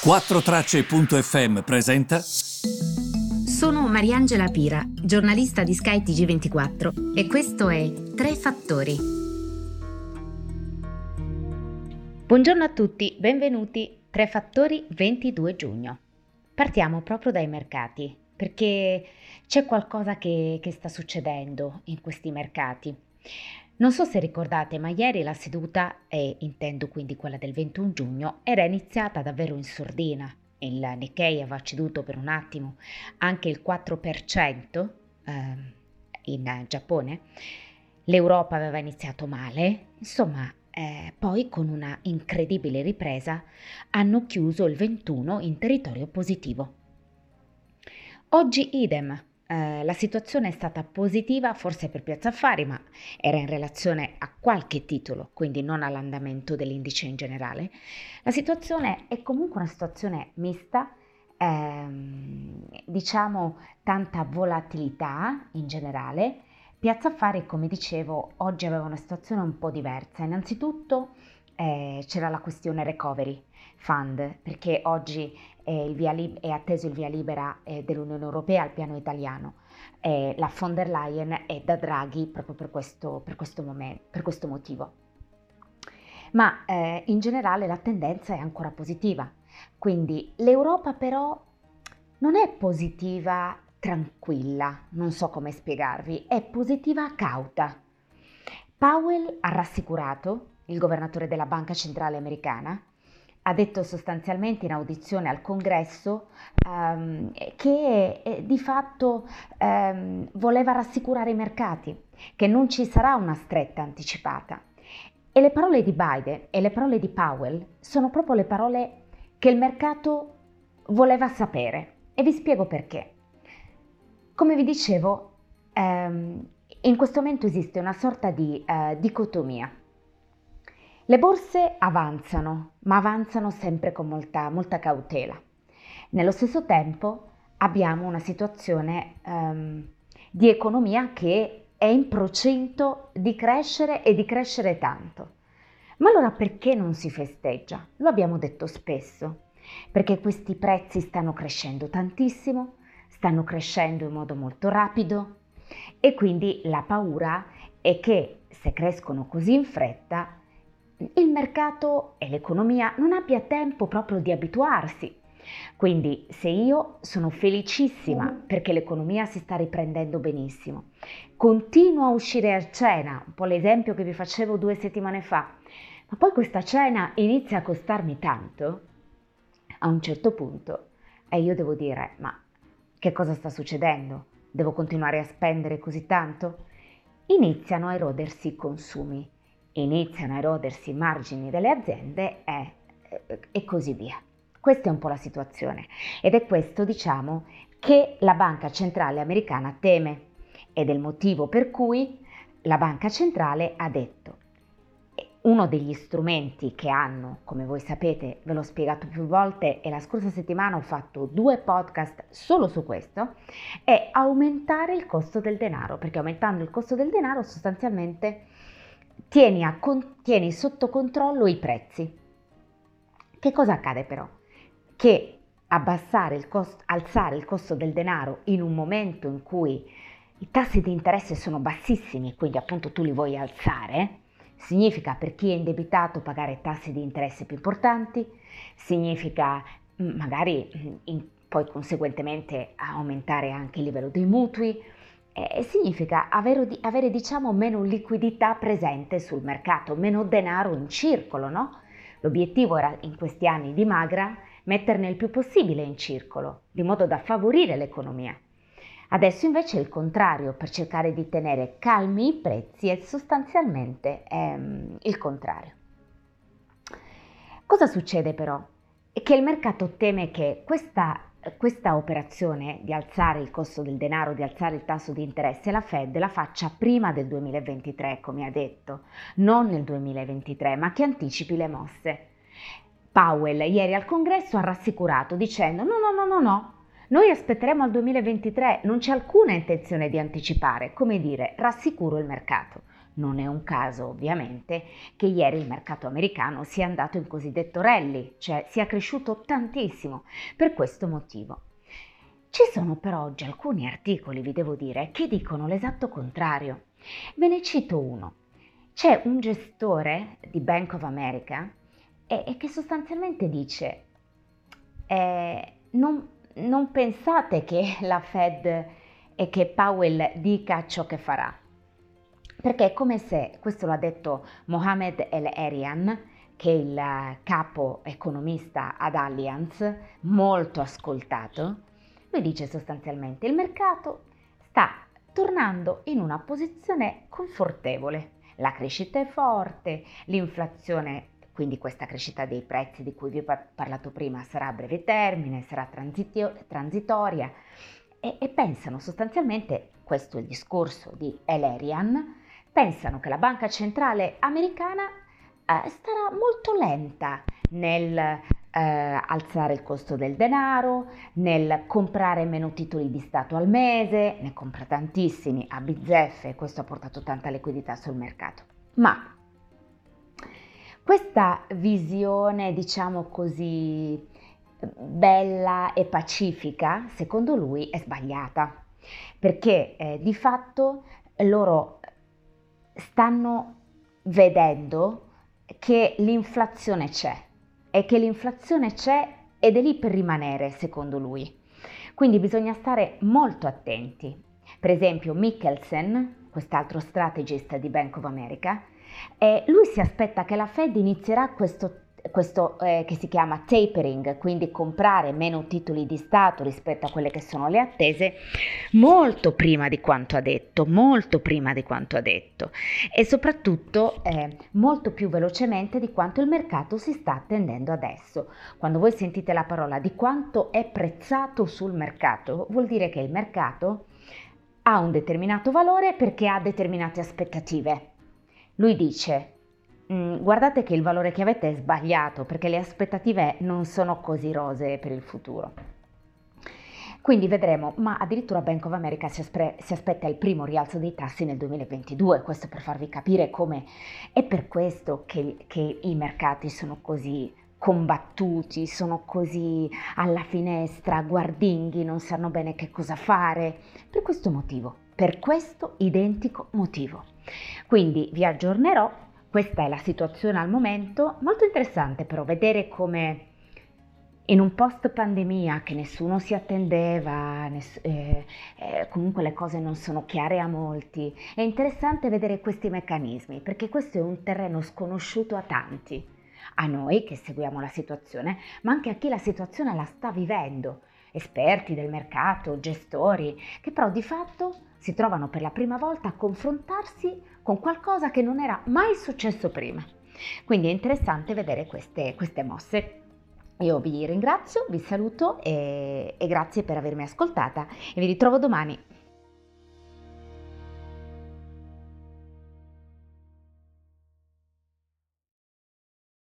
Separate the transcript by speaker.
Speaker 1: 4Tracce.fm presenta.
Speaker 2: Sono Mariangela Pira, giornalista di Sky TG24 e questo è Tre Fattori. Buongiorno a tutti, benvenuti. Tre Fattori 22 giugno. Partiamo proprio dai mercati, perché c'è qualcosa che, che sta succedendo in questi mercati. Non so se ricordate, ma ieri la seduta, e intendo quindi quella del 21 giugno, era iniziata davvero in sordina. Il Nikkei aveva ceduto per un attimo anche il 4% eh, in Giappone. L'Europa aveva iniziato male, insomma, eh, poi con una incredibile ripresa hanno chiuso il 21 in territorio positivo. Oggi idem, eh, la situazione è stata positiva forse per Piazza Affari, ma era in relazione a qualche titolo, quindi non all'andamento dell'indice in generale. La situazione è comunque una situazione mista, ehm, diciamo tanta volatilità in generale. Piazza Affari, come dicevo, oggi aveva una situazione un po' diversa. Innanzitutto eh, c'era la questione recovery fund, perché oggi lib- è atteso il via libera eh, dell'Unione Europea al piano italiano. Eh, la von der Leyen è da Draghi proprio per questo, per questo, momento, per questo motivo. Ma eh, in generale la tendenza è ancora positiva. Quindi l'Europa però non è positiva tranquilla, non so come spiegarvi, è positiva cauta. Powell ha rassicurato il governatore della Banca Centrale Americana, ha detto sostanzialmente in audizione al congresso um, che eh, di fatto um, voleva rassicurare i mercati, che non ci sarà una stretta anticipata. E le parole di Biden e le parole di Powell sono proprio le parole che il mercato voleva sapere. E vi spiego perché. Come vi dicevo, um, in questo momento esiste una sorta di uh, dicotomia le borse avanzano, ma avanzano sempre con molta, molta cautela. Nello stesso tempo abbiamo una situazione um, di economia che è in procento di crescere e di crescere tanto. Ma allora perché non si festeggia? Lo abbiamo detto spesso, perché questi prezzi stanno crescendo tantissimo, stanno crescendo in modo molto rapido e quindi la paura è che se crescono così in fretta il mercato e l'economia non abbia tempo proprio di abituarsi. Quindi se io sono felicissima mm. perché l'economia si sta riprendendo benissimo, continuo a uscire a cena, un po' l'esempio che vi facevo due settimane fa, ma poi questa cena inizia a costarmi tanto, a un certo punto, e io devo dire, ma che cosa sta succedendo? Devo continuare a spendere così tanto? Iniziano a erodersi i consumi iniziano a erodersi i margini delle aziende e, e così via. Questa è un po' la situazione ed è questo, diciamo, che la banca centrale americana teme ed è il motivo per cui la banca centrale ha detto uno degli strumenti che hanno, come voi sapete, ve l'ho spiegato più volte e la scorsa settimana ho fatto due podcast solo su questo, è aumentare il costo del denaro, perché aumentando il costo del denaro sostanzialmente tieni, a, tieni sotto controllo i prezzi. Che cosa accade però? Che abbassare il costo, alzare il costo del denaro in un momento in cui i tassi di interesse sono bassissimi, quindi appunto tu li vuoi alzare, significa per chi è indebitato pagare tassi di interesse più importanti, significa mm, magari mm, in, poi conseguentemente aumentare anche il livello dei mutui, eh, significa avere, avere, diciamo meno liquidità presente sul mercato, meno denaro in circolo, no? L'obiettivo era in questi anni di Magra metterne il più possibile in circolo, di modo da favorire l'economia. Adesso invece è il contrario, per cercare di tenere calmi i prezzi è sostanzialmente ehm, il contrario. Cosa succede però? È che il mercato teme che questa questa operazione di alzare il costo del denaro, di alzare il tasso di interesse, la Fed la faccia prima del 2023, come ha detto, non nel 2023, ma che anticipi le mosse. Powell ieri al congresso ha rassicurato dicendo no, no, no, no, no, noi aspetteremo al 2023, non c'è alcuna intenzione di anticipare, come dire, rassicuro il mercato. Non è un caso, ovviamente, che ieri il mercato americano sia andato in cosiddetto rally, cioè sia cresciuto tantissimo, per questo motivo. Ci sono però oggi alcuni articoli, vi devo dire, che dicono l'esatto contrario. Ve ne cito uno. C'è un gestore di Bank of America e, e che sostanzialmente dice eh, non, non pensate che la Fed e che Powell dica ciò che farà. Perché è come se, questo l'ha detto Mohamed El Erian, che è il capo economista ad Allianz, molto ascoltato, lui dice sostanzialmente il mercato sta tornando in una posizione confortevole. La crescita è forte, l'inflazione, quindi questa crescita dei prezzi di cui vi ho parlato prima, sarà a breve termine, sarà transitio- transitoria e, e pensano sostanzialmente, questo è il discorso di Elerian, pensano che la banca centrale americana eh, starà molto lenta nel eh, alzare il costo del denaro, nel comprare meno titoli di Stato al mese, ne compra tantissimi a bizzeffe e questo ha portato tanta liquidità sul mercato. Ma questa visione, diciamo così, bella e pacifica, secondo lui è sbagliata, perché eh, di fatto loro stanno vedendo che l'inflazione c'è e che l'inflazione c'è ed è lì per rimanere, secondo lui. Quindi bisogna stare molto attenti. Per esempio, Mikkelsen, quest'altro strategist di Bank of America, eh, lui si aspetta che la Fed inizierà questo questo eh, che si chiama tapering, quindi comprare meno titoli di Stato rispetto a quelle che sono le attese, molto prima di quanto ha detto, molto prima di quanto ha detto e soprattutto eh, molto più velocemente di quanto il mercato si sta attendendo adesso. Quando voi sentite la parola di quanto è prezzato sul mercato, vuol dire che il mercato ha un determinato valore perché ha determinate aspettative. Lui dice guardate che il valore che avete è sbagliato perché le aspettative non sono così rosee per il futuro. Quindi vedremo, ma addirittura Bank of America si, aspre- si, aspetta il primo rialzo dei tassi nel 2022, questo per farvi capire come è per questo che, che i mercati sono così combattuti, sono così alla finestra, guardinghi, non sanno bene che cosa fare, per questo motivo, per questo identico motivo. Quindi vi aggiornerò questa è la situazione al momento, molto interessante però vedere come in un post pandemia che nessuno si attendeva, ness- eh, eh, comunque le cose non sono chiare a molti, è interessante vedere questi meccanismi perché questo è un terreno sconosciuto a tanti, a noi che seguiamo la situazione, ma anche a chi la situazione la sta vivendo, esperti del mercato, gestori, che però di fatto si trovano per la prima volta a confrontarsi con qualcosa che non era mai successo prima. Quindi è interessante vedere queste, queste mosse. Io vi ringrazio, vi saluto e, e grazie per avermi ascoltata e vi ritrovo domani